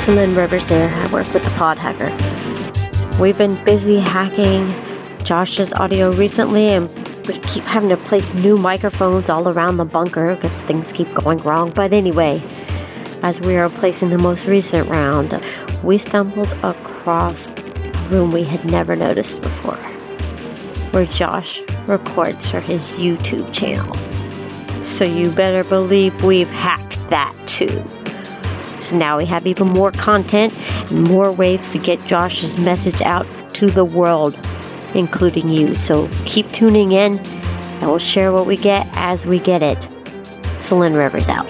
Celine Rivers here. I work with the Pod Hacker. We've been busy hacking Josh's audio recently, and we keep having to place new microphones all around the bunker because things keep going wrong. But anyway, as we are placing the most recent round, we stumbled across a room we had never noticed before, where Josh records for his YouTube channel. So you better believe we've hacked that too. So now we have even more content and more ways to get Josh's message out to the world, including you. So keep tuning in and we'll share what we get as we get it. Celine Rivers out.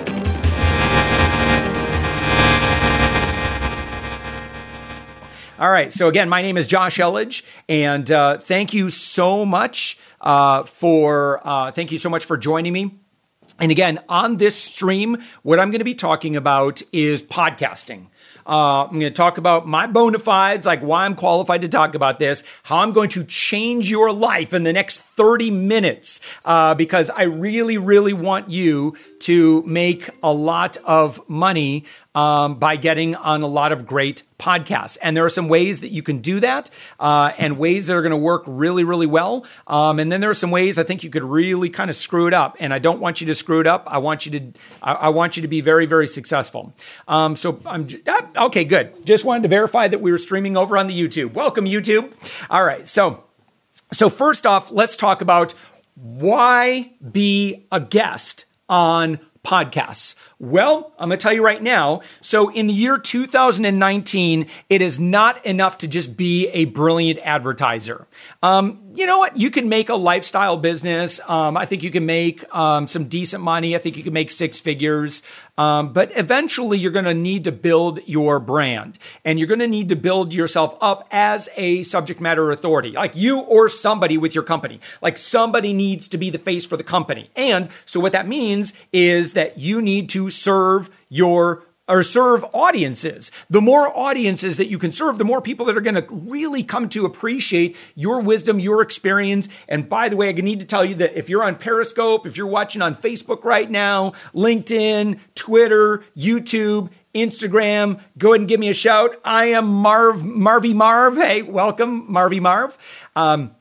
All right. So again, my name is Josh Elledge, and uh, thank you so much uh, for uh, thank you so much for joining me. And again, on this stream, what I'm going to be talking about is podcasting. Uh, I'm going to talk about my bona fides, like why I'm qualified to talk about this, how I'm going to change your life in the next 30 minutes, uh, because I really, really want you to make a lot of money um, by getting on a lot of great podcasts. And there are some ways that you can do that uh, and ways that are going to work really, really well. Um, and then there are some ways I think you could really kind of screw it up. And I don't want you to screw it up. I want you to, I, I want you to be very, very successful. Um, so I'm, ah, okay, good. Just wanted to verify that we were streaming over on the YouTube. Welcome, YouTube. All right. So, so first off, let's talk about why be a guest on podcasts? Well, I'm going to tell you right now. So, in the year 2019, it is not enough to just be a brilliant advertiser. Um, you know what? You can make a lifestyle business. Um, I think you can make um, some decent money. I think you can make six figures. Um, but eventually, you're going to need to build your brand and you're going to need to build yourself up as a subject matter authority, like you or somebody with your company. Like somebody needs to be the face for the company. And so, what that means is that you need to serve your or serve audiences. The more audiences that you can serve, the more people that are going to really come to appreciate your wisdom, your experience. And by the way, I need to tell you that if you're on Periscope, if you're watching on Facebook right now, LinkedIn, Twitter, YouTube, Instagram, go ahead and give me a shout. I am Marv, Marvy Marv. Hey, welcome, Marvy Marv. Um,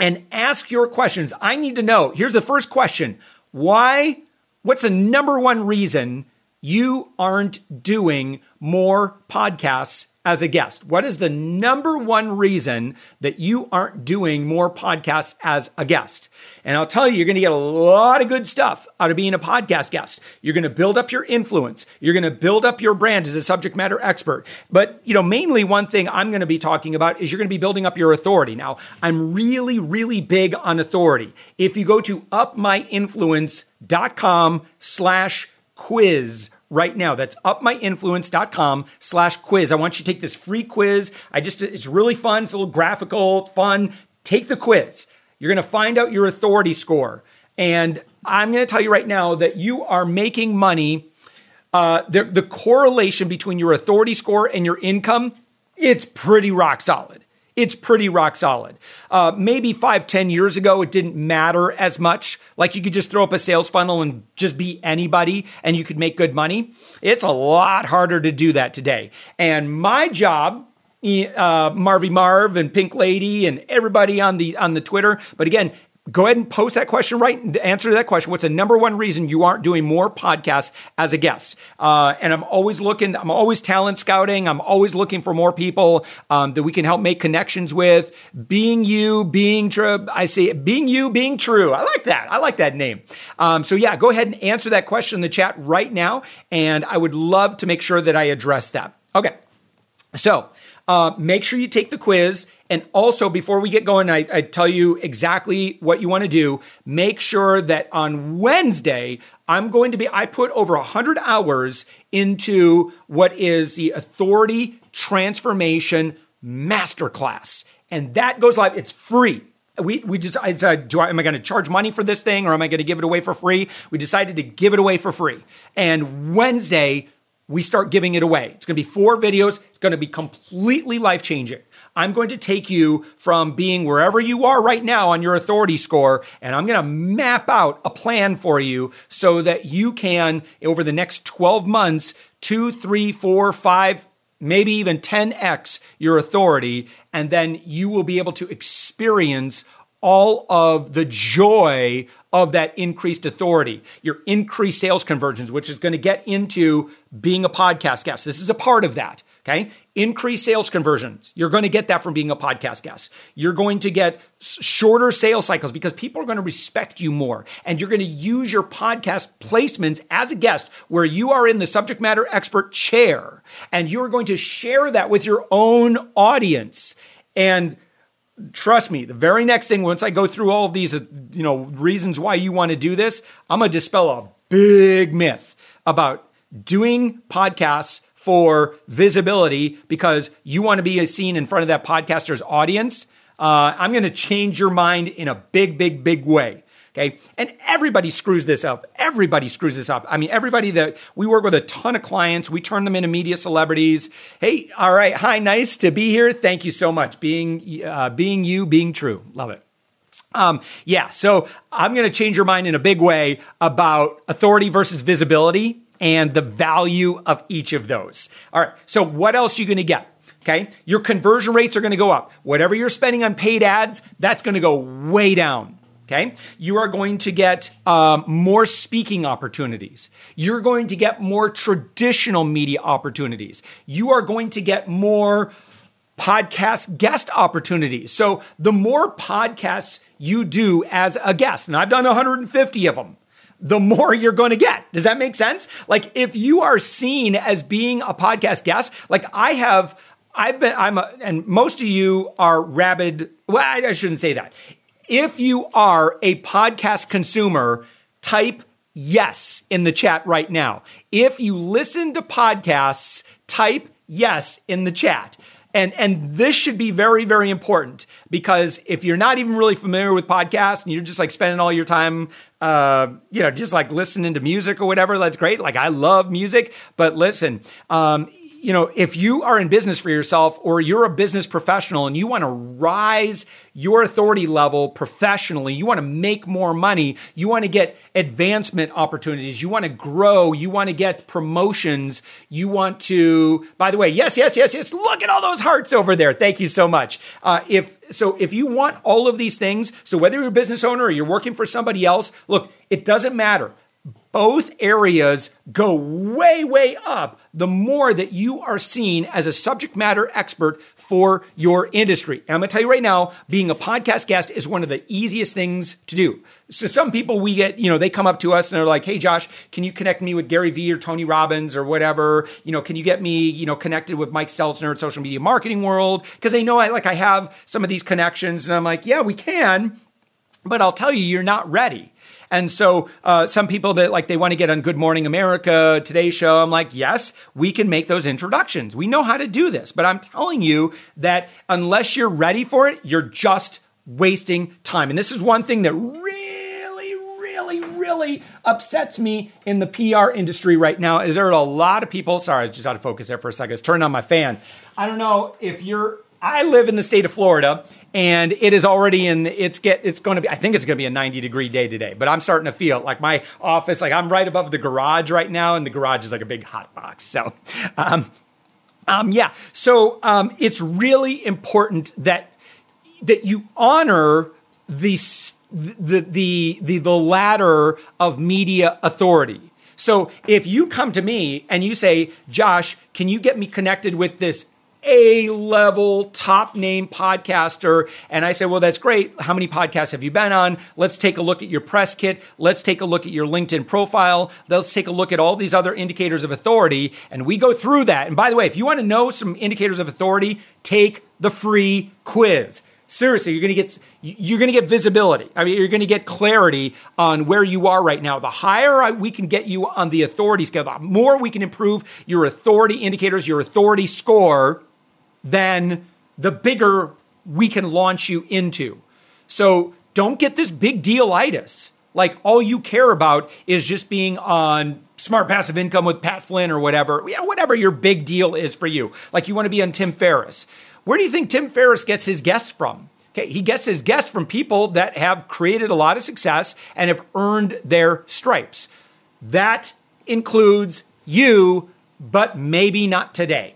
and ask your questions. I need to know. Here's the first question. Why? What's the number one reason you aren't doing more podcasts as a guest? What is the number one reason that you aren't doing more podcasts as a guest? And I'll tell you, you're going to get a lot of good stuff out of being a podcast guest. You're going to build up your influence. You're going to build up your brand as a subject matter expert. But, you know, mainly one thing I'm going to be talking about is you're going to be building up your authority. Now, I'm really, really big on authority. If you go to upmyinfluence.com slash quiz right now. That's upmyinfluence.com slash quiz. I want you to take this free quiz. I just, it's really fun. It's a little graphical, fun. Take the quiz. You're going to find out your authority score. And I'm going to tell you right now that you are making money. Uh, the, the correlation between your authority score and your income, it's pretty rock solid it's pretty rock solid. Uh, maybe five, ten years ago, it didn't matter as much. Like you could just throw up a sales funnel and just be anybody and you could make good money. It's a lot harder to do that today. And my job, uh, Marvy Marv and Pink Lady and everybody on the on the Twitter. But again, go ahead and post that question right and answer that question. What's the number one reason you aren't doing more podcasts as a guest? Uh, and i'm always looking i'm always talent scouting. I'm always looking for more people um, that we can help make connections with. Being you being true i say being you being true. I like that. I like that name. Um, so yeah go ahead and answer that question in the chat right now. And i would love to make sure that i address that. Okay. So uh, make sure you take the quiz. And also, before we get going, I, I tell you exactly what you want to do. Make sure that on Wednesday, I'm going to be, I put over 100 hours into what is the Authority Transformation Masterclass. And that goes live, it's free we we just I said, do I, am I going to charge money for this thing or am I going to give it away for free? We decided to give it away for free. And Wednesday we start giving it away. It's going to be four videos. It's going to be completely life changing. I'm going to take you from being wherever you are right now on your authority score, and I'm going to map out a plan for you so that you can, over the next 12 months, two, three, four, five, maybe even 10x your authority, and then you will be able to experience all of the joy of that increased authority, your increased sales conversions, which is going to get into being a podcast guest. This is a part of that. Okay. Increase sales conversions. You're going to get that from being a podcast guest. You're going to get shorter sales cycles because people are going to respect you more. And you're going to use your podcast placements as a guest where you are in the subject matter expert chair and you're going to share that with your own audience. And trust me, the very next thing, once I go through all of these, uh, you know, reasons why you want to do this, I'm going to dispel a big myth about doing podcasts for visibility because you want to be seen in front of that podcaster's audience, uh, I'm going to change your mind in a big, big, big way. Okay. And everybody screws this up. Everybody screws this up. I mean, everybody that we work with a ton of clients, we turn them into media celebrities. Hey, all right. Hi, nice to be here. Thank you so much. Being, uh, being you, being true. Love it. Um, yeah. So I'm going to change your mind in a big way about authority versus visibility and the value of each of those. All right. So what else are you going to get? Okay. Your conversion rates are going to go up. Whatever you're spending on paid ads, that's going to go way down. Okay. You are going to get um, more speaking opportunities. You're going to get more traditional media opportunities. You are going to get more podcast guest opportunities. So the more podcasts you do as a guest, and I've done 150 of them the more you're going to get. Does that make sense? Like if you are seen as being a podcast guest, like I have, I've been, I'm, a, and most of you are rabid. Well, I shouldn't say that. If you are a podcast consumer, type yes in the chat right now. If you listen to podcasts, type yes in the chat. And, and this should be very, very important because if you're not even really familiar with podcasts and you're just like spending all your time, uh, you know, just like listening to music or whatever, that's great. Like I love music, but listen, um, you know, if you are in business for yourself or you're a business professional and you want to rise your authority level professionally, you want to make more money, you want to get advancement opportunities, you want to grow, you want to get promotions, you want to, by the way, yes, yes, yes, yes, look at all those hearts over there. Thank you so much. Uh, if so, if you want all of these things, so whether you're a business owner or you're working for somebody else, look, it doesn't matter both areas go way, way up the more that you are seen as a subject matter expert for your industry. And I'm going to tell you right now, being a podcast guest is one of the easiest things to do. So some people we get, you know, they come up to us and they're like, Hey, Josh, can you connect me with Gary Vee or Tony Robbins or whatever? You know, can you get me, you know, connected with Mike Stelzner at social media marketing world? Cause they know I like, I have some of these connections and I'm like, yeah, we can, but I'll tell you, you're not ready. And so uh, some people that like they want to get on Good Morning America, Today Show, I'm like, yes, we can make those introductions. We know how to do this. But I'm telling you that unless you're ready for it, you're just wasting time. And this is one thing that really, really, really upsets me in the PR industry right now is there are a lot of people, sorry, I just out of focus there for a second. It's turning on my fan. I don't know if you're I live in the state of Florida and it is already in it's get it's going to be I think it's going to be a 90 degree day today but I'm starting to feel like my office like I'm right above the garage right now and the garage is like a big hot box. So um, um yeah. So um it's really important that that you honor the the the the, the ladder of media authority. So if you come to me and you say, Josh, can you get me connected with this a level top name podcaster. And I say, well, that's great. How many podcasts have you been on? Let's take a look at your press kit. Let's take a look at your LinkedIn profile. Let's take a look at all these other indicators of authority. And we go through that. And by the way, if you want to know some indicators of authority, take the free quiz seriously you're going to get you're going to get visibility i mean you're going to get clarity on where you are right now the higher we can get you on the authority scale the more we can improve your authority indicators your authority score then the bigger we can launch you into. So don't get this big dealitis. Like all you care about is just being on smart passive income with Pat Flynn or whatever. Yeah, whatever your big deal is for you. Like you want to be on Tim Ferriss. Where do you think Tim Ferriss gets his guests from? Okay, he gets his guests from people that have created a lot of success and have earned their stripes. That includes you, but maybe not today.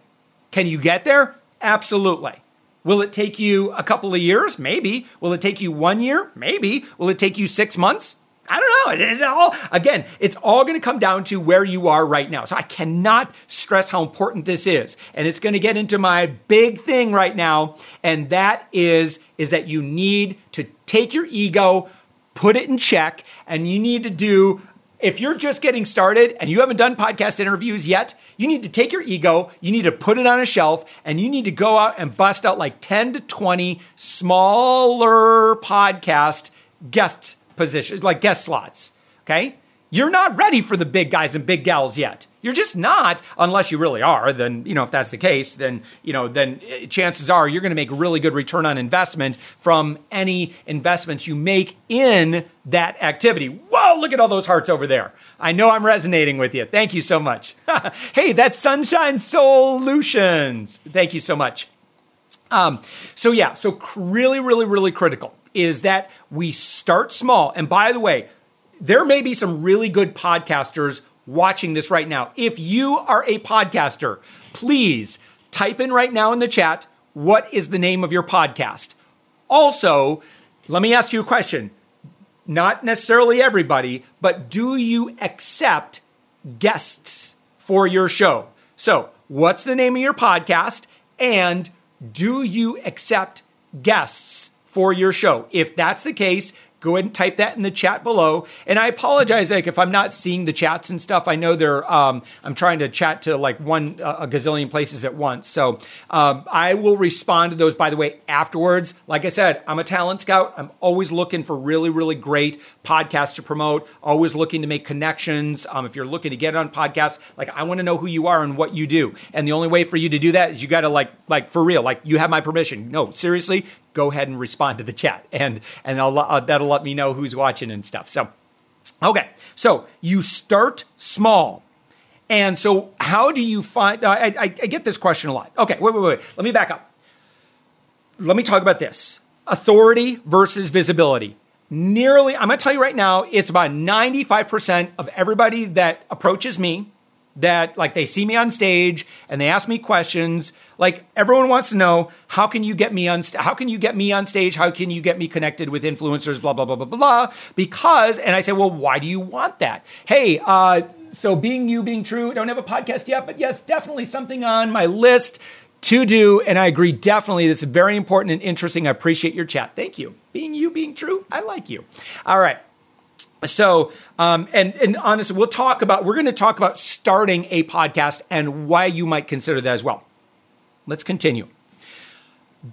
Can you get there? Absolutely. Will it take you a couple of years? Maybe. Will it take you one year? Maybe. Will it take you six months? I don't know. It is all again, it's all going to come down to where you are right now. So I cannot stress how important this is. And it's going to get into my big thing right now, and that is is that you need to take your ego, put it in check, and you need to do if you're just getting started and you haven't done podcast interviews yet, you need to take your ego, you need to put it on a shelf, and you need to go out and bust out like 10 to 20 smaller podcast guest positions, like guest slots. Okay. You're not ready for the big guys and big gals yet. You're just not, unless you really are. Then, you know, if that's the case, then, you know, then eh, chances are you're going to make really good return on investment from any investments you make in that activity. Whoa, look at all those hearts over there. I know I'm resonating with you. Thank you so much. hey, that's Sunshine Solutions. Thank you so much. Um, so, yeah, so really, really, really critical is that we start small. And by the way, there may be some really good podcasters watching this right now. If you are a podcaster, please type in right now in the chat what is the name of your podcast. Also, let me ask you a question. Not necessarily everybody, but do you accept guests for your show? So, what's the name of your podcast? And do you accept guests for your show? If that's the case, go ahead and type that in the chat below. And I apologize, like if I'm not seeing the chats and stuff. I know they're. Um, I'm trying to chat to like one uh, a gazillion places at once. So um, I will respond to those. By the way, afterwards. Like I said, I'm a talent scout. I'm always looking for really, really great podcasts to promote. Always looking to make connections. Um, if you're looking to get on podcasts, like I want to know who you are and what you do. And the only way for you to do that is you got to like like for real. Like you have my permission. No, seriously, go ahead and respond to the chat, and and uh, that'll let me know who's watching and stuff. So, okay, so you start small. And so, how do you find? I, I, I get this question a lot. Okay, wait, wait, wait. Let me back up. Let me talk about this authority versus visibility. Nearly, I'm going to tell you right now, it's about 95% of everybody that approaches me that like they see me on stage and they ask me questions. Like everyone wants to know how can you get me on st- how can you get me on stage? How can you get me connected with influencers? Blah blah blah blah blah because and i say well why do you want that? Hey uh so being you being true don't have a podcast yet but yes definitely something on my list to do. And i agree definitely this is very important and interesting. I appreciate your chat. Thank you. Being you being true i like you. All right so, um, and and honestly, we'll talk about we're going to talk about starting a podcast and why you might consider that as well. Let's continue.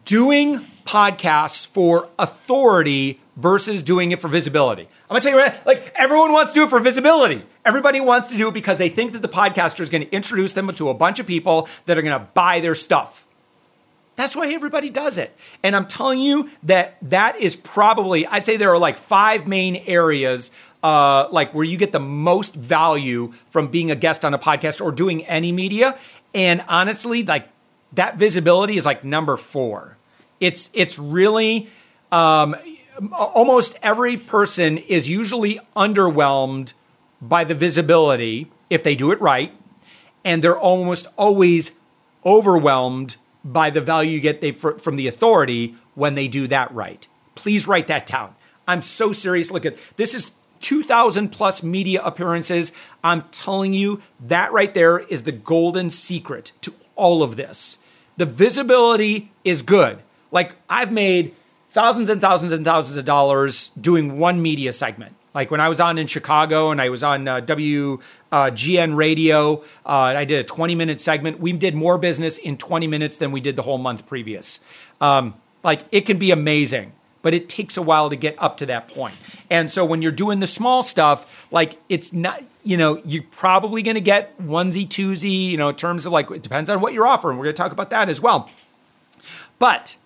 Doing podcasts for authority versus doing it for visibility. I'm gonna tell you right, like everyone wants to do it for visibility. Everybody wants to do it because they think that the podcaster is going to introduce them to a bunch of people that are going to buy their stuff. That's why everybody does it. And I'm telling you that that is probably, I'd say there are like five main areas, uh, like where you get the most value from being a guest on a podcast or doing any media. And honestly, like that visibility is like number four. It's, it's really, um, almost every person is usually underwhelmed by the visibility if they do it right. And they're almost always overwhelmed by the value you get they, from the authority when they do that right. Please write that down. I'm so serious. Look at this is 2,000 plus media appearances. I'm telling you, that right there is the golden secret to all of this. The visibility is good. Like I've made thousands and thousands and thousands of dollars doing one media segment. Like when I was on in Chicago and I was on uh, WGN radio, uh, I did a 20 minute segment. We did more business in 20 minutes than we did the whole month previous. Um, like it can be amazing, but it takes a while to get up to that point. And so when you're doing the small stuff, like it's not, you know, you're probably going to get onesie, twosie, you know, in terms of like, it depends on what you're offering. We're going to talk about that as well. But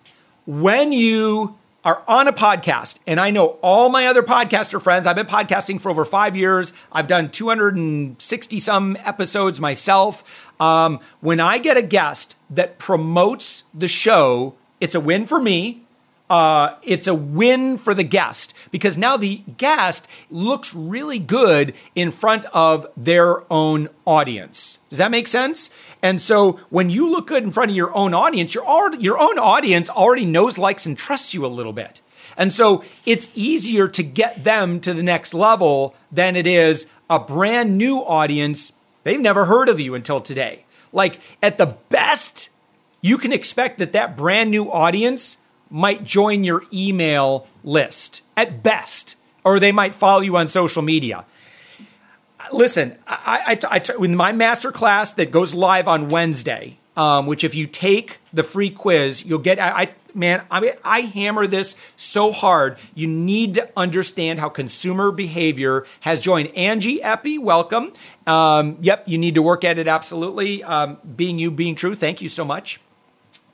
when you are on a podcast, and I know all my other podcaster friends, I've been podcasting for over five years. I've done 260 some episodes myself. Um, when I get a guest that promotes the show, it's a win for me. Uh, it's a win for the guest because now the guest looks really good in front of their own audience. Does that make sense? And so when you look good in front of your own audience, your, your own audience already knows, likes, and trusts you a little bit. And so it's easier to get them to the next level than it is a brand new audience. They've never heard of you until today. Like at the best, you can expect that that brand new audience might join your email list at best, or they might follow you on social media listen, I, I, I, with my master class that goes live on Wednesday, um, which if you take the free quiz, you'll get. I, I man, I mean, I hammer this so hard. You need to understand how consumer behavior has joined. Angie Epi, welcome. Um, yep, you need to work at it absolutely. Um, being you, being true. Thank you so much.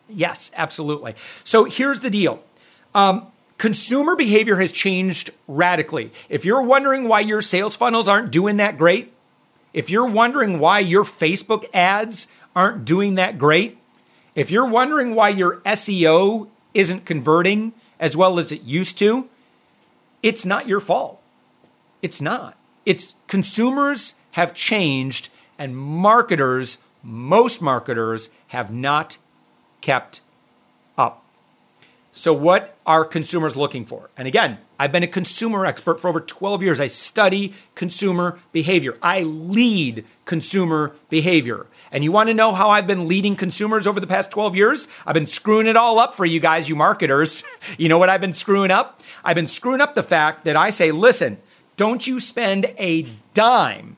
Yes, absolutely. So here's the deal. Um, consumer behavior has changed radically. If you're wondering why your sales funnels aren't doing that great, if you're wondering why your Facebook ads aren't doing that great, if you're wondering why your SEO isn't converting as well as it used to, it's not your fault. It's not. It's consumers have changed and marketers, most marketers, have not kept up. So, what are consumers looking for? And again, I've been a consumer expert for over 12 years. I study consumer behavior, I lead consumer behavior. And you want to know how I've been leading consumers over the past 12 years? I've been screwing it all up for you guys, you marketers. you know what I've been screwing up? I've been screwing up the fact that I say, listen, don't you spend a dime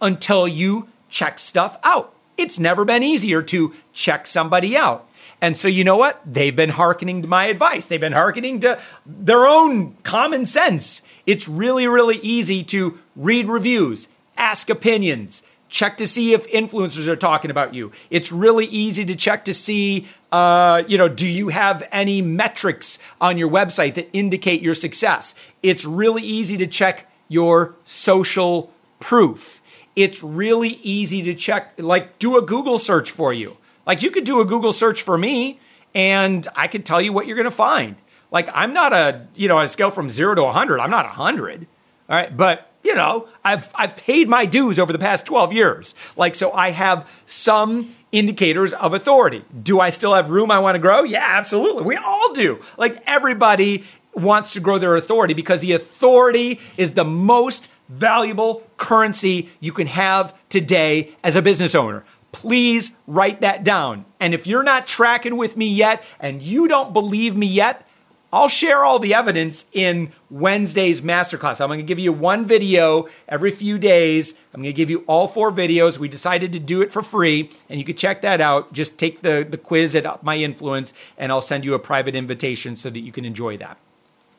until you check stuff out. It's never been easier to check somebody out. And so, you know what? They've been hearkening to my advice. They've been hearkening to their own common sense. It's really, really easy to read reviews, ask opinions, check to see if influencers are talking about you. It's really easy to check to see, uh, you know, do you have any metrics on your website that indicate your success? It's really easy to check your social proof. It's really easy to check, like, do a Google search for you. Like you could do a Google search for me and I could tell you what you're going to find. Like I'm not a, you know, a scale from 0 to 100. I'm not 100. All right, but you know, I've I've paid my dues over the past 12 years. Like so I have some indicators of authority. Do I still have room I want to grow? Yeah, absolutely. We all do. Like everybody wants to grow their authority because the authority is the most valuable currency you can have today as a business owner please write that down. And if you're not tracking with me yet and you don't believe me yet, I'll share all the evidence in Wednesday's masterclass. I'm going to give you one video every few days. I'm going to give you all four videos. We decided to do it for free, and you can check that out. Just take the, the quiz at My Influence, and I'll send you a private invitation so that you can enjoy that.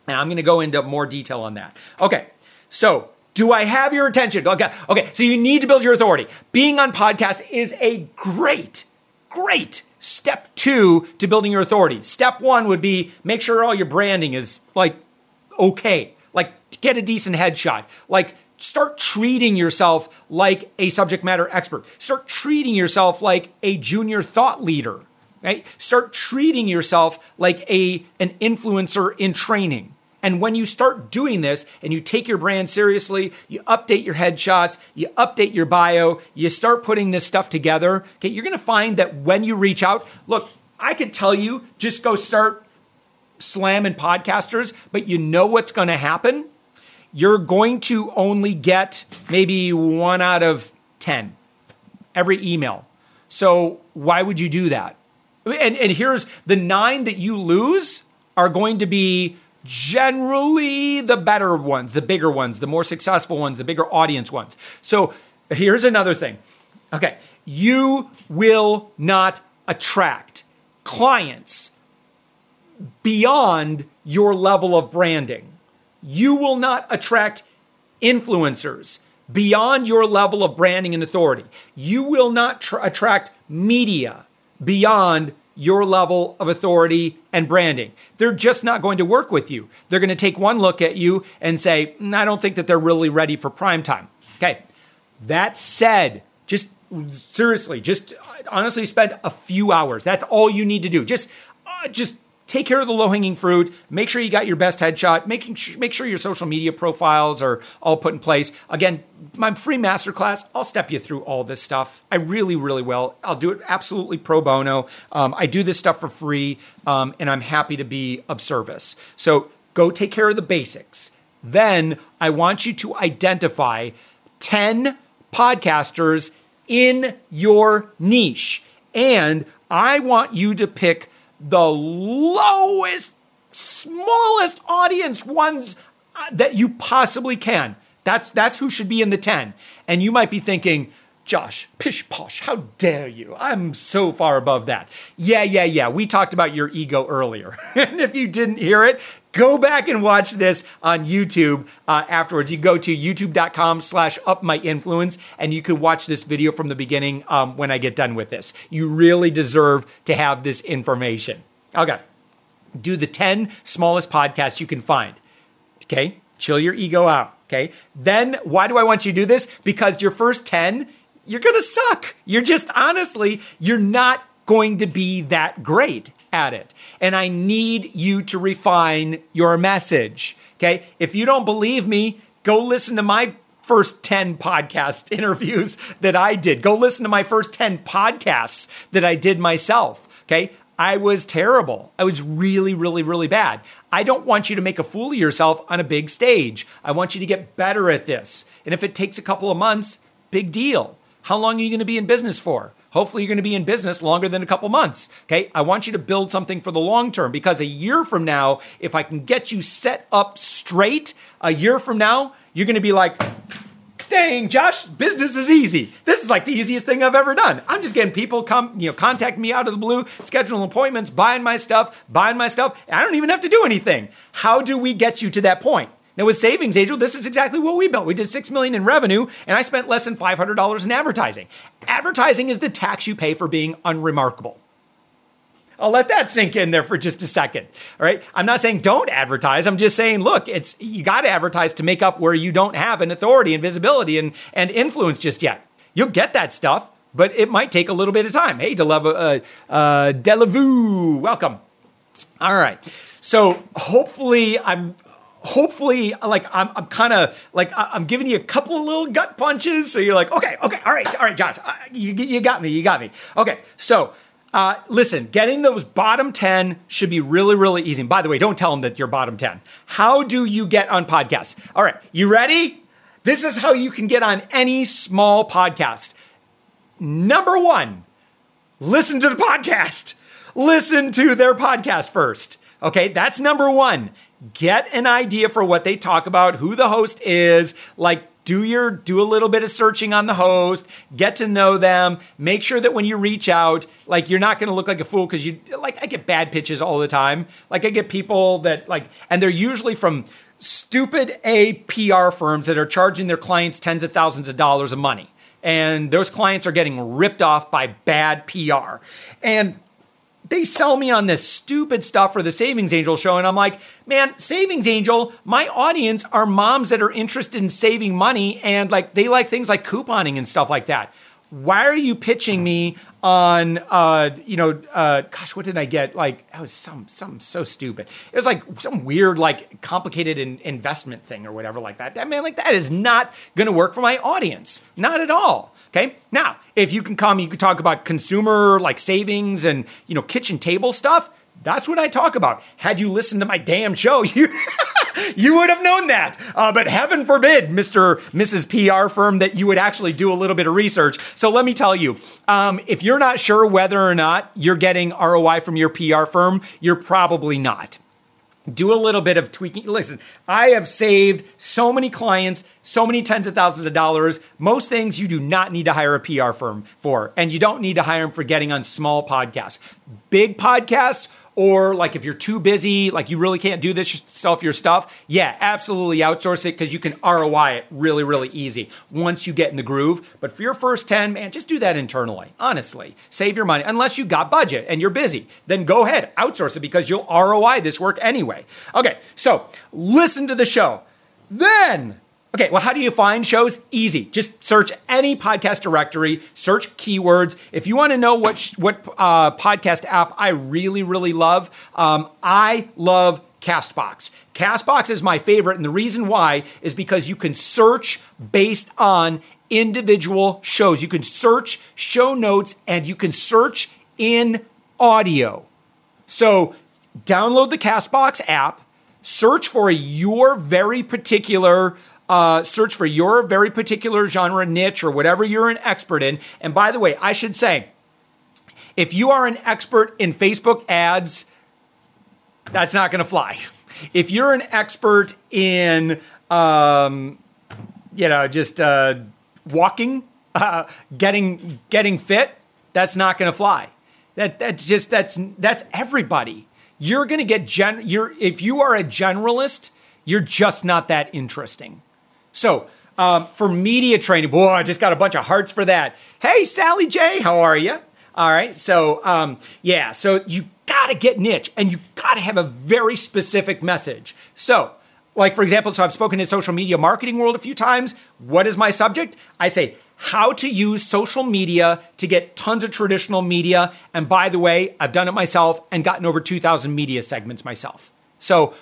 And I'm going to go into more detail on that. Okay, so do I have your attention? Oh, okay. Okay. So you need to build your authority. Being on podcasts is a great, great step two to building your authority. Step one would be make sure all your branding is like okay. Like get a decent headshot. Like start treating yourself like a subject matter expert. Start treating yourself like a junior thought leader. Right? Start treating yourself like a an influencer in training. And when you start doing this and you take your brand seriously, you update your headshots, you update your bio, you start putting this stuff together, okay, you're gonna find that when you reach out, look, I could tell you just go start slamming podcasters, but you know what's gonna happen? You're going to only get maybe one out of 10 every email. So why would you do that? And, and here's the nine that you lose are going to be generally the better ones, the bigger ones, the more successful ones, the bigger audience ones. So here's another thing. Okay, you will not attract clients beyond your level of branding. You will not attract influencers beyond your level of branding and authority. You will not tr- attract media beyond your level of authority and branding. They're just not going to work with you. They're going to take one look at you and say, mm, I don't think that they're really ready for prime time. Okay. That said, just seriously, just honestly spend a few hours. That's all you need to do. Just, uh, just take care of the low hanging fruit. Make sure you got your best headshot. Making make sure your social media profiles are all put in place. Again, my free masterclass, I'll step you through all this stuff. I really, really will. I'll do it absolutely pro bono. Um, I do this stuff for free, um, and I'm happy to be of service. So go take care of the basics. Then I want you to identify 10 podcasters in your niche. And I want you to pick the lowest, smallest audience ones uh, that you possibly can. That's that's who should be in the 10. And you might be thinking, Josh, pish posh, how dare you? I'm so far above that. Yeah, yeah, yeah. We talked about your ego earlier. and if you didn't hear it, go back and watch this on YouTube uh, afterwards. You go to youtube.com slash up my influence and you can watch this video from the beginning um, when I get done with this. You really deserve to have this information. Okay. Do the 10 smallest podcasts you can find. Okay. Chill your ego out. Okay. Then why do I want you to do this? Because your first 10 you're going to suck. You're just honestly, you're not going to be that great at it. And I need you to refine your message. Okay. If you don't believe me, go listen to my first 10 podcast interviews that I did. Go listen to my first 10 podcasts that I did myself. Okay. I was terrible. I was really, really, really bad. I don't want you to make a fool of yourself on a big stage. I want you to get better at this. And if it takes a couple of months, big deal. How long are you going to be in business for? Hopefully, you're going to be in business longer than a couple months. Okay. I want you to build something for the long term because a year from now, if I can get you set up straight, a year from now, you're going to be like, dang, Josh, business is easy. This is like the easiest thing I've ever done. I'm just getting people come, you know, contact me out of the blue, scheduling appointments, buying my stuff, buying my stuff. I don't even have to do anything. How do we get you to that point? Now with Savings Angel, this is exactly what we built. We did 6 million in revenue and I spent less than $500 in advertising. Advertising is the tax you pay for being unremarkable. I'll let that sink in there for just a second. All right. I'm not saying don't advertise. I'm just saying, look, it's you got to advertise to make up where you don't have an authority and visibility and, and influence just yet. You'll get that stuff, but it might take a little bit of time. Hey, Delevu, uh, uh, Delevu, welcome. All right. So hopefully I'm hopefully like i'm, I'm kind of like i'm giving you a couple of little gut punches so you're like okay okay all right all right josh you, you got me you got me okay so uh, listen, getting those bottom 10 should be really, really easy. And by the way, don't tell them that you're bottom 10. How do you get on podcasts? All right, you ready? This is how you can get on any small podcast. Number one, listen to the podcast. Listen to their podcast first. Okay, that's number one get an idea for what they talk about, who the host is, like do your do a little bit of searching on the host get to know them make sure that when you reach out like you're not going to look like a fool because you like i get bad pitches all the time. Like i get people that like and they're usually from stupid a PR firms that are charging their clients tens of thousands of dollars of money. And those clients are getting ripped off by bad pr and they sell me on this stupid stuff for the Savings Angel show. And I'm like, man, Savings Angel, my audience are moms that are interested in saving money and like they like things like couponing and stuff like that. Why are you pitching me on uh you know uh gosh what did I get like that was some some so stupid it was like some weird like complicated in, investment thing or whatever like that that man like that is not gonna work for my audience not at all Okay. Now, if you can come, you can talk about consumer like savings and, you know, kitchen table stuff. That's what I talk about. Had you listened to my damn show, you you would have known that. Uh, but heaven forbid, Mr. Mrs. PR firm, that you would actually do a little bit of research. So let me tell you, um, if you're not sure whether or not you're getting ROI from your PR firm, you're probably not do a little bit of tweaking. Listen, I have saved so many clients, so many tens of thousands of dollars. Most things you do not need to hire a PR firm for, and you don't need to hire them for getting on small podcasts. Big podcasts or like if you're too busy, like you really can't do this yourself, your stuff, yeah, absolutely outsource it because you can ROI it really, really easy once you get in the groove. But for your first 10, man, just do that internally. Honestly, save your money unless you got budget and you're busy. Then go ahead, outsource it because you'll ROI this work anyway. Okay, so listen to the show. Then Okay, well, how do you find shows? Easy. Just search any podcast directory, search keywords. If you want to know what sh- what uh, podcast app I really really love, um, I love Castbox. Castbox is my favorite, and the reason why is because you can search based on individual shows. You can search show notes, and you can search in audio. So download the Castbox app, search for your very particular uh, search for your very particular genre, niche, or whatever you're an expert in. And by the way, I should say, if you are an expert in Facebook ads, that's not going to fly. If you're an expert in, um, you know, just uh, walking, uh, getting getting fit, that's not going to fly. That that's just that's that's everybody. You're going to get gen. You're if you are a generalist, you're just not that interesting. So, um, for media training, boy, I just got a bunch of hearts for that. Hey, Sally J, how are you? All right. So, um, yeah, so you got to get niche and you got to have a very specific message. So, like, for example, so I've spoken in social media marketing world a few times. What is my subject? I say, how to use social media to get tons of traditional media. And by the way, I've done it myself and gotten over 2,000 media segments myself. So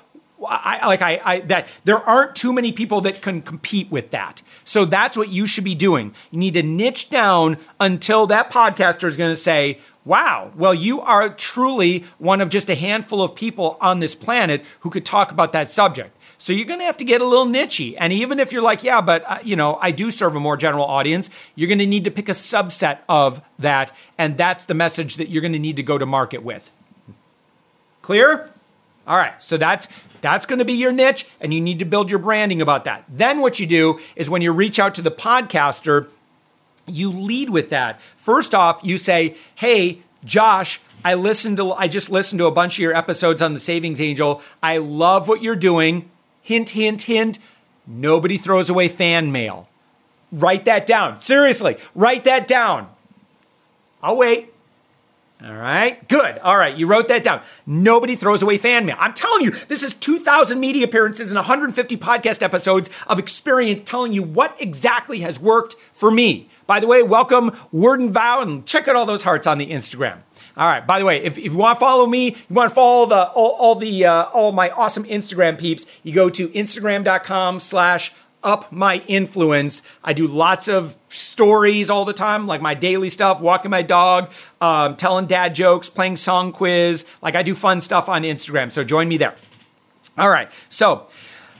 I like I, I that there aren't too many people that can compete with that. So that's what you should be doing. You need to niche down until that podcaster is going to say, "Wow, well you are truly one of just a handful of people on this planet who could talk about that subject." So you're going to have to get a little nichey. And even if you're like, "Yeah, but uh, you know, I do serve a more general audience," you're going to need to pick a subset of that, and that's the message that you're going to need to go to market with. Clear? All right, so that's that's going to be your niche, and you need to build your branding about that. Then, what you do is when you reach out to the podcaster, you lead with that. First off, you say, Hey, Josh, I listened to I just listened to a bunch of your episodes on the Savings Angel. I love what you're doing. Hint, hint, hint. Nobody throws away fan mail. Write that down. Seriously, write that down. I'll wait. All right, good. All right, you wrote that down. Nobody throws away fan mail. I'm telling you, this is 2,000 media appearances and 150 podcast episodes of experience telling you what exactly has worked for me. By the way, welcome Word and Vow and check out all those hearts on the Instagram. All right. By the way, if, if you want to follow me, you want to follow the all, all the uh, all my awesome Instagram peeps, you go to instagram.com slash up my influence. I do lots of stories all the time, like my daily stuff, walking my dog, um, telling dad jokes, playing song quiz. Like I do fun stuff on Instagram. So join me there. All right. So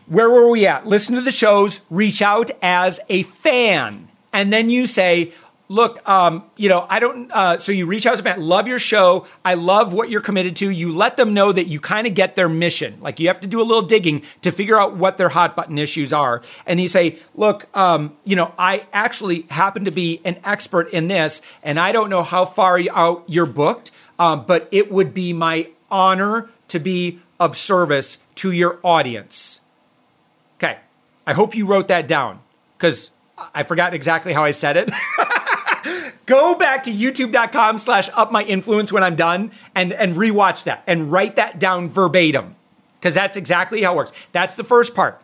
where were we at? Listen to the shows, reach out as a fan. And then you say, look, um, you know, I don't, uh, so you reach out to fan, love your show. I love what you're committed to. You let them know that you kind of get their mission. Like you have to do a little digging to figure out what their hot button issues are. And you say, look, um, you know, I actually happen to be an expert in this, and I don't know how far out you're booked, um, but it would be my honor to be of service to your audience. Okay. I hope you wrote that down because I forgot exactly how I said it. go back to youtube.com slash up my influence when I'm done and, and rewatch that and write that down verbatim because that's exactly how it works. That's the first part.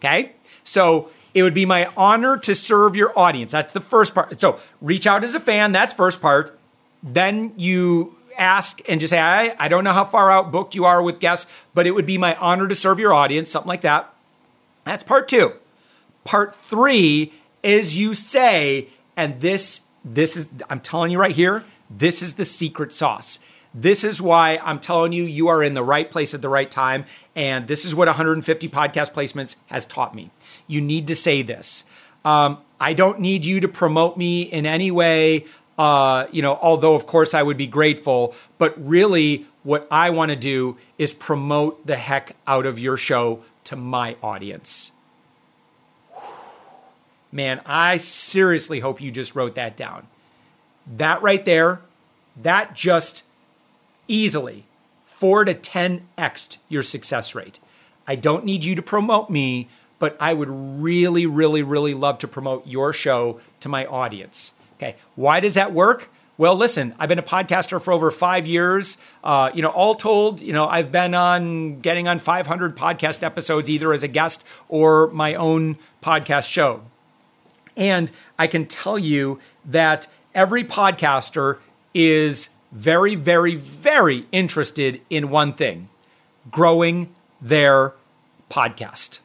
Okay. So it would be my honor to serve your audience. That's the first part. So reach out as a fan. That's first part. Then you ask and just say, I, I don't know how far out booked you are with guests, but it would be my honor to serve your audience, something like that. That's part two. Part three is you say, and this this is, I'm telling you right here, this is the secret sauce. This is why I'm telling you, you are in the right place at the right time. And this is what 150 podcast placements has taught me. You need to say this. Um, I don't need you to promote me in any way. Uh, you know, although of course I would be grateful, but really what I want to do is promote the heck out of your show to my audience. Man, I seriously hope you just wrote that down. That right there, that just easily 4 to 10x your success rate. I don't need you to promote me, but I would really, really, really love to promote your show to my audience. Okay, why does that work? Well, listen, I've been a podcaster for over five years. Uh, you know, all told, you know, I've been on getting on 500 podcast episodes, either as a guest or my own podcast show. And I can tell you that every podcaster is very, very, very interested in one thing growing their podcast,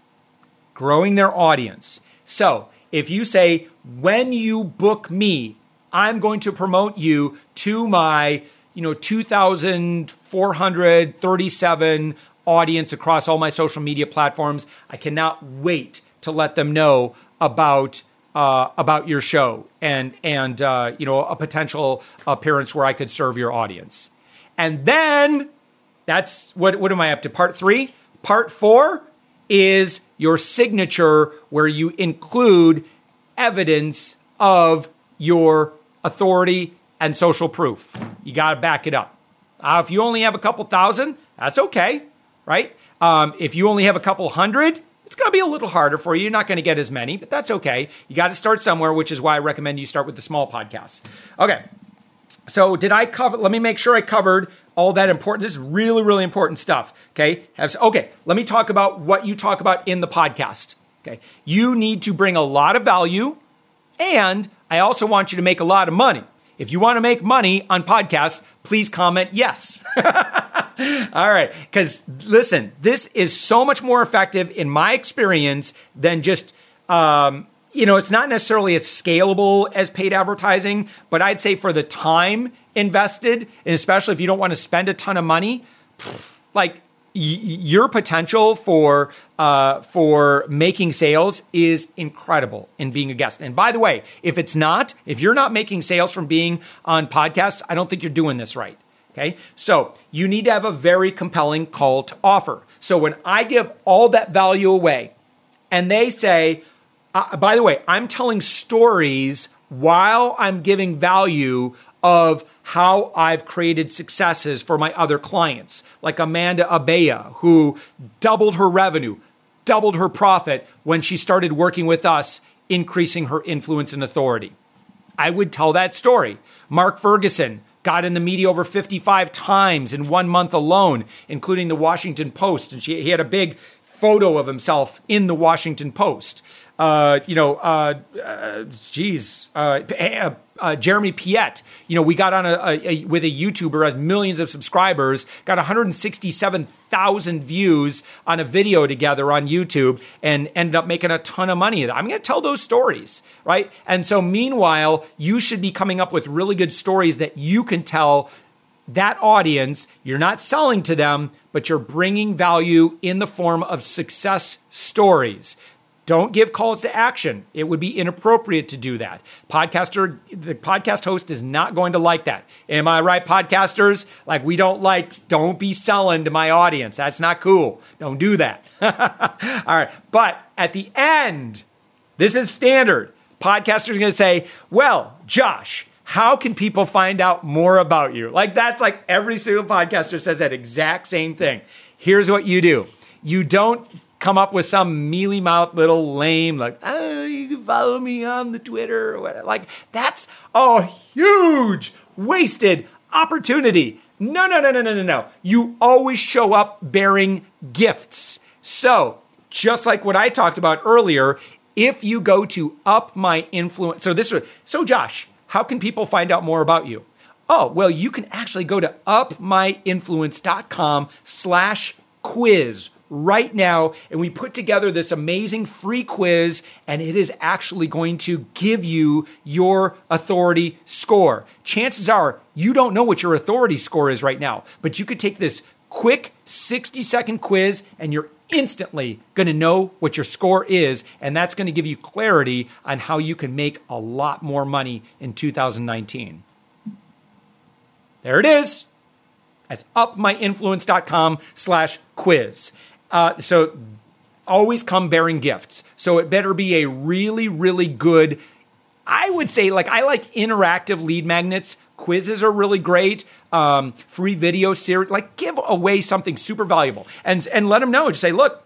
growing their audience. So if you say, when you book me, I'm going to promote you to my, you know, 2,437 audience across all my social media platforms. I cannot wait to let them know about uh, about your show and and uh, you know a potential appearance where I could serve your audience. And then that's what what am I up to? Part three. Part four is your signature, where you include evidence of your authority and social proof. You got to back it up. Uh, if you only have a couple thousand, that's okay, right? Um, if you only have a couple hundred, it's going to be a little harder for you. You're not going to get as many, but that's okay. You got to start somewhere, which is why I recommend you start with the small podcasts. Okay. So, did I cover? Let me make sure I covered all that important. This is really, really important stuff. Okay. Okay. Let me talk about what you talk about in the podcast. Okay. You need to bring a lot of value, and I also want you to make a lot of money. If you want to make money on podcasts, please comment yes. All right. Because listen, this is so much more effective in my experience than just, um, you know, it's not necessarily as scalable as paid advertising, but I'd say for the time invested, and especially if you don't want to spend a ton of money, like your potential for uh, for making sales is incredible in being a guest. And by the way, if it's not, if you're not making sales from being on podcasts, I don't think you're doing this right. Okay, so you need to have a very compelling call to offer. So when I give all that value away, and they say, uh, by the way, I'm telling stories while I'm giving value of how I've created successes for my other clients, like Amanda Abaya, who doubled her revenue, doubled her profit when she started working with us, increasing her influence and authority. I would tell that story. Mark Ferguson got in the media over 55 times in one month alone, including the Washington Post. And she, he had a big photo of himself in the Washington Post. Uh, you know, uh, uh, geez, uh, uh, uh, Jeremy Piet. You know, we got on a, a, a, with a YouTuber has millions of subscribers, got 167,000 views on a video together on YouTube, and ended up making a ton of money. I'm going to tell those stories, right? And so, meanwhile, you should be coming up with really good stories that you can tell that audience. You're not selling to them, but you're bringing value in the form of success stories. Don't give calls to action. It would be inappropriate to do that. Podcaster, the podcast host is not going to like that. Am I right, podcasters? Like, we don't like, don't be selling to my audience. That's not cool. Don't do that. All right. But at the end, this is standard. Podcasters are going to say, well, Josh, how can people find out more about you? Like, that's like every single podcaster says that exact same thing. Here's what you do you don't come up with some mealy mouth little lame like oh you can follow me on the twitter or whatever. Like that's a huge wasted opportunity. No no no no no no no. You always show up bearing gifts. So just like what i talked about earlier if you go to up my influence so this so josh how can people find out more about you? Oh well you can actually go to upmyinfluence.com slash quiz right now and we put together this amazing free quiz and it is actually going to give you your authority score. Chances are you don't know what your authority score is right now, but you could take this quick 60 second quiz and you're instantly going to know what your score is and that's going to give you clarity on how you can make a lot more money in 2019. There it is. That's upmyinfluence.com slash quiz. Uh, so always come bearing gifts. So it better be a really, really good. I would say, like, I like interactive lead magnets. Quizzes are really great. Um, free video series, like, give away something super valuable and and let them know. Just say, look,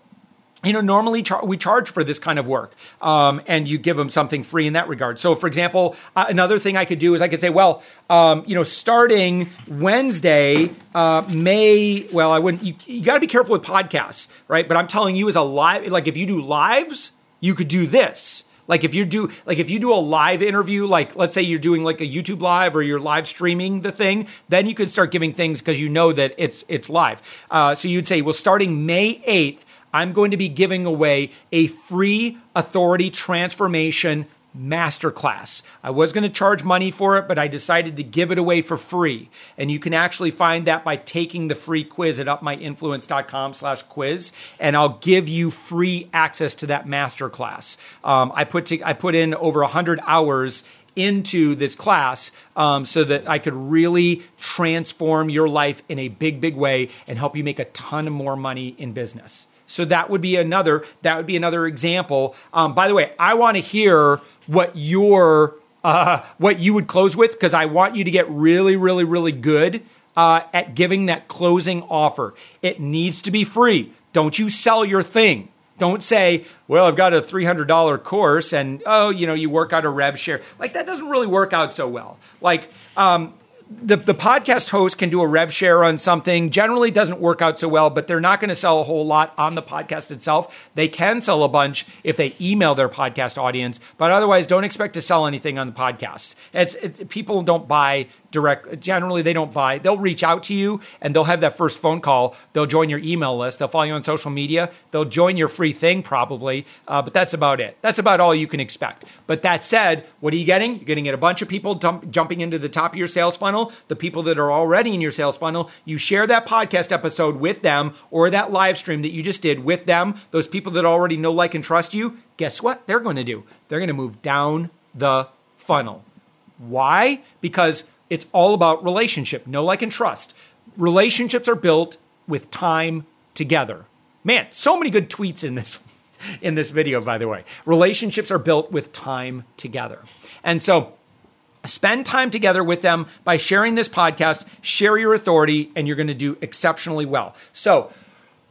you know normally char- we charge for this kind of work um, and you give them something free in that regard. So for example uh, another thing i could do is i could say well um, you know starting wednesday uh, may well i wouldn't you, you got to be careful with podcasts right? But i'm telling you as a live like if you do lives you could do this. Like if you do like if you do a live interview, like let's say you're doing like a YouTube live or you're live streaming the thing, then you can start giving things because you know that it's it's live. Uh, so you'd say, well, starting May eighth, I'm going to be giving away a free authority transformation masterclass. I was going to charge money for it, but I decided to give it away for free. And you can actually find that by taking the free quiz at upmyinfluence.com slash quiz. And I'll give you free access to that masterclass. Um, I put I put in over 100 hours into this class um, so that I could really transform your life in a big, big way and help you make a ton more money in business. So that would be another that would be another example. Um, by the way, I want to hear what your uh, what you would close with because I want you to get really, really, really good uh, at giving that closing offer. It needs to be free. Don't you sell your thing. Don't say, well, I've got a $300 course and, oh, you know, you work out a rev share. Like, that doesn't really work out so well. Like, um, the, the podcast host can do a rev share on something. Generally doesn't work out so well, but they're not going to sell a whole lot on the podcast itself. They can sell a bunch if they email their podcast audience, but otherwise don't expect to sell anything on the podcast. It's, it's people don't buy direct generally they don't buy they'll reach out to you and they'll have that first phone call. They'll join your email list. They'll follow you on social media. They'll join your free thing probably uh, but that's about it. That's about all you can expect. But that said what are you getting? You're getting a bunch of people dump, jumping into the top of your sales funnel the people that are already in your sales funnel you share that podcast episode with them or that live stream that you just did with them those people that already know like and trust you guess what they're going to do they're going to move down the funnel why because it's all about relationship, know, like, and trust. Relationships are built with time together. Man, so many good tweets in this in this video, by the way. Relationships are built with time together. And so spend time together with them by sharing this podcast, share your authority, and you're going to do exceptionally well. So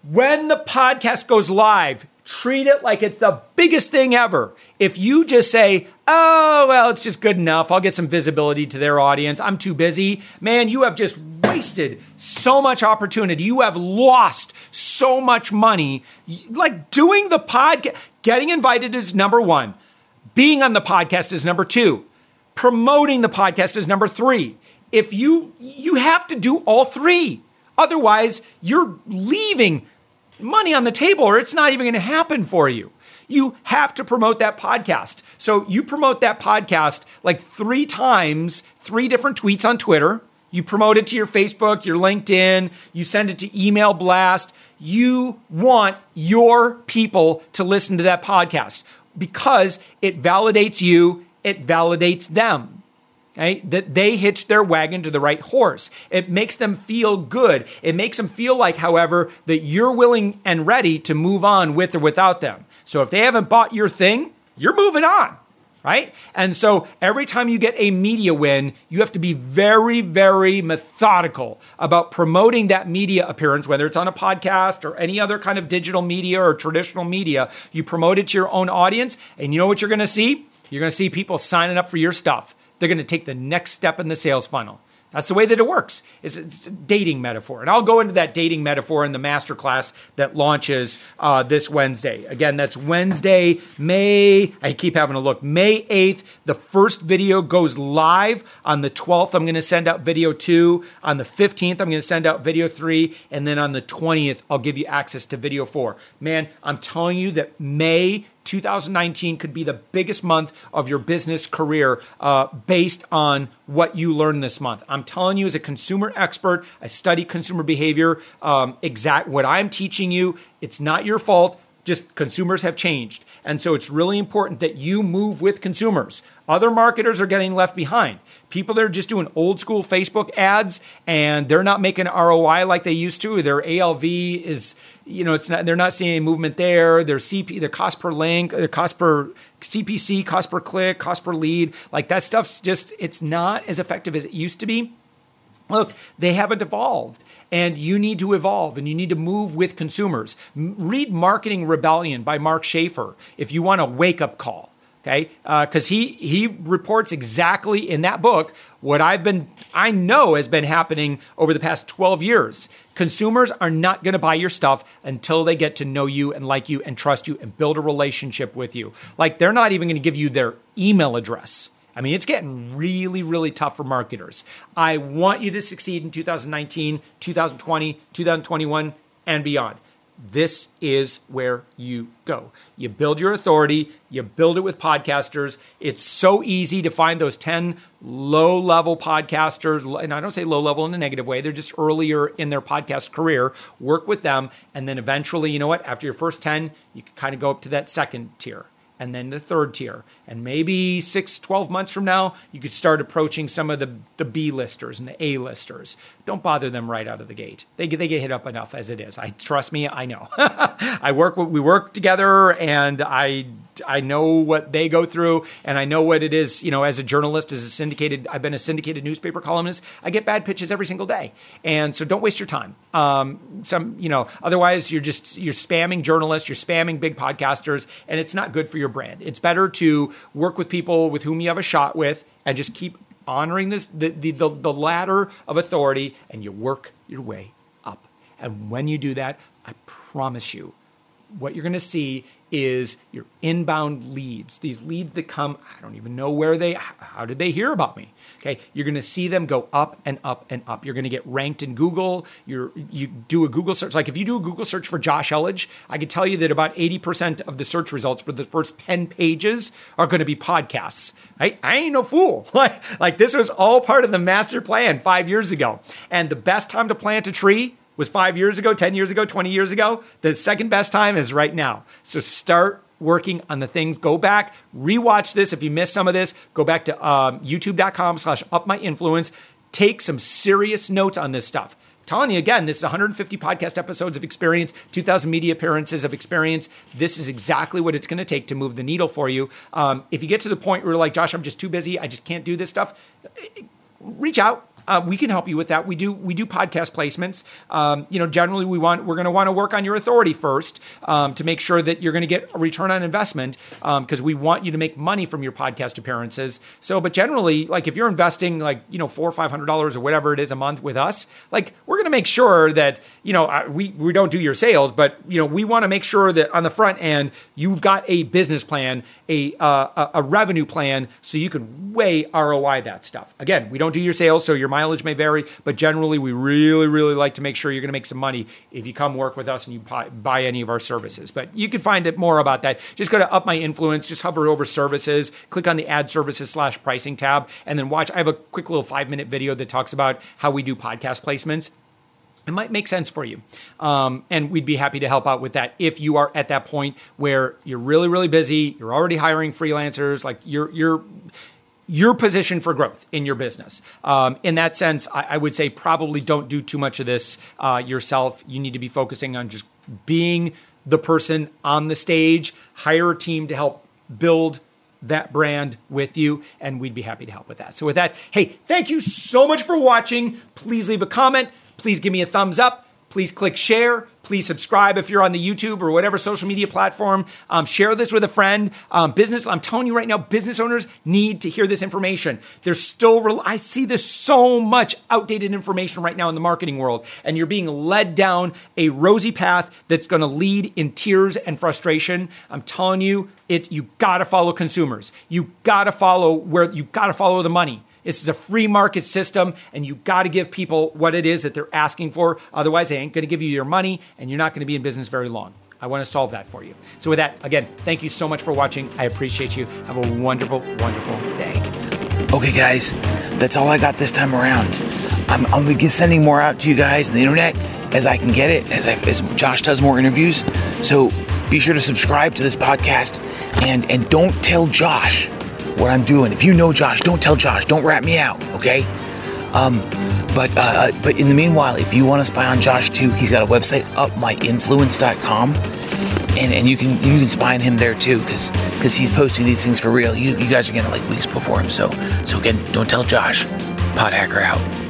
when the podcast goes live, treat it like it's the biggest thing ever. If you just say, oh, well, it's just good enough, I'll get some visibility to their audience, I'm too busy, man, you have just wasted so much opportunity. You have lost so much money. Like doing the podcast, getting invited is number one, being on the podcast is number two, promoting the podcast is number three. If you, you have to do all three. Otherwise, you're leaving money on the table or it's not even going to happen for you. You have to promote that podcast. So you promote that podcast like three times, three different tweets on Twitter. You promote it to your Facebook, your LinkedIn, you send it to email blast. You want your people to listen to that podcast because it validates you, it validates them. Okay? That they hitch their wagon to the right horse. It makes them feel good. It makes them feel like, however, that you're willing and ready to move on with or without them. So if they haven't bought your thing, you're moving on, right? And so every time you get a media win, you have to be very, very methodical about promoting that media appearance, whether it's on a podcast or any other kind of digital media or traditional media. You promote it to your own audience, and you know what you're gonna see? You're gonna see people signing up for your stuff they're going to take the next step in the sales funnel. That's the way that it works. It's, a dating metaphor. And I'll go into that dating metaphor in the masterclass that launches uh, this Wednesday. Again, that's Wednesday, May, I keep having a look, May 8th. The first video goes live. On the 12th, I'm going to send out video two. On the 15th, I'm going to send out video three. And then on the 20th, I'll give you access to video four. Man, I'm telling you that May 2019 could be the biggest month of your business career uh, based on what you learn this month. I'm telling you, as a consumer expert, I study consumer behavior. Um, exact what I'm teaching you, it's not your fault. Just consumers have changed. And so it's really important that you move with consumers. Other marketers are getting left behind. People that are just doing old school Facebook ads and they're not making ROI like they used to. Their ALV is, you know, it's not they're not seeing any movement there. Their CP, their cost per link, their cost per CPC, cost per click, cost per lead, like that stuff's just it's not as effective as it used to be. Look, they haven't evolved. And you need to evolve and you need to move with consumers. Read Marketing Rebellion by Mark Schaefer if you want a wake up call okay because uh, he he reports exactly in that book what i've been i know has been happening over the past 12 years consumers are not going to buy your stuff until they get to know you and like you and trust you and build a relationship with you like they're not even going to give you their email address I mean, it's getting really, really tough for marketers. I want you to succeed in 2019, 2020, 2021, and beyond. This is where you go. You build your authority, you build it with podcasters. It's so easy to find those 10 low level podcasters. And I don't say low level in a negative way, they're just earlier in their podcast career. Work with them. And then eventually, you know what? After your first 10, you can kind of go up to that second tier and then the third tier. And maybe six, 12 months from now, you could start approaching some of the, the B listers and the A listers. Don't bother them right out of the gate. They get, they get hit up enough as it is. I trust me, I know. I work we work together and I I know what they go through and I know what it is, you know, as a journalist, as a syndicated, I've been a syndicated newspaper columnist. I get bad pitches every single day. And so don't waste your time. Um, some, you know, otherwise you're just, you're spamming journalists, you're spamming big podcasters, and it's not good for your brand. It's better to work with people with whom you have a shot with and just keep honoring this, the, the, the, the ladder of authority and you work your way up. And when you do that, I promise you, what you're going to see is your inbound leads. These leads that come, I don't even know where they, how did they hear about me? Okay, you're going to see them go up and up and up. You're going to get ranked in Google. You're you do a Google search. Like if you do a Google search for Josh Elledge, I can tell you that about 80% of the search results for the first 10 pages are going to be podcasts. I, I ain't no fool. Like, like this was all part of the master plan five years ago. And the best time to plant a tree was five years ago, 10 years ago, 20 years ago. The second best time is right now. So start working on the things. Go back, rewatch this. If you missed some of this, go back to um, youtube.com slash up my influence. Take some serious notes on this stuff. I'm telling you again, this is 150 podcast episodes of experience, 2,000 media appearances of experience. This is exactly what it's going to take to move the needle for you. Um, if you get to the point where you're like, Josh, I'm just too busy, I just can't do this stuff, reach out uh, we can help you with that. We do we do podcast placements. Um, you know, generally we want we're going to want to work on your authority first um, to make sure that you're going to get a return on investment because um, we want you to make money from your podcast appearances. So, but generally, like if you're investing like you know four or five hundred dollars or whatever it is a month with us, like we're going to make sure that you know we we don't do your sales, but you know we want to make sure that on the front end you've got a business plan, a uh, a revenue plan, so you can weigh ROI that stuff. Again, we don't do your sales, so your mileage may vary, but generally, we really, really like to make sure you're going to make some money if you come work with us and you buy any of our services. But you can find it more about that. Just go to Up My Influence, just hover over services, click on the Add Services slash Pricing tab, and then watch. I have a quick little five minute video that talks about how we do podcast placements it might make sense for you. Um, and we'd be happy to help out with that if you are at that point where you're really, really busy, you're already hiring freelancers, like you're, you're, your position for growth in your business. Um, in that sense, I, I, would say probably don't do too much of this uh, yourself. You need to be focusing on just being the person on the stage, hire a team to help build that brand with you, and we'd be happy to help with that. So, with that, hey, thank you so much for watching. Please leave a comment. Please give me a thumbs up. Please click share. Please subscribe if you're on the YouTube or whatever social media platform. Um, share this with a friend. Um, business, I'm telling you right now, business owners need to hear this information. There's still, re- I see this so much outdated information right now in the marketing world, and you're being led down a rosy path that's going to lead in tears and frustration. I'm telling you, it. You got to follow consumers. You got to follow where you got to follow the money. This is a free market system, and you got to give people what it is that they're asking for. Otherwise, they ain't going to give you your money, and you're not going to be in business very long. I want to solve that for you. So, with that, again, thank you so much for watching. I appreciate you. Have a wonderful, wonderful day. Okay, guys, that's all I got this time around. I'm, I'm going to be sending more out to you guys on the internet as I can get it, as, I, as Josh does more interviews. So be sure to subscribe to this podcast and, and don't tell Josh what I'm doing. If you know Josh, don't tell Josh. Don't rat me out, okay? Um, but uh, uh but in the meanwhile, if you want to spy on Josh too, he's got a website, up upmyinfluence.com, and and you can you can spy on him there too, because because he's posting these things for real. You you guys are getting like weeks before him. So so again, don't tell Josh. Pod hacker out.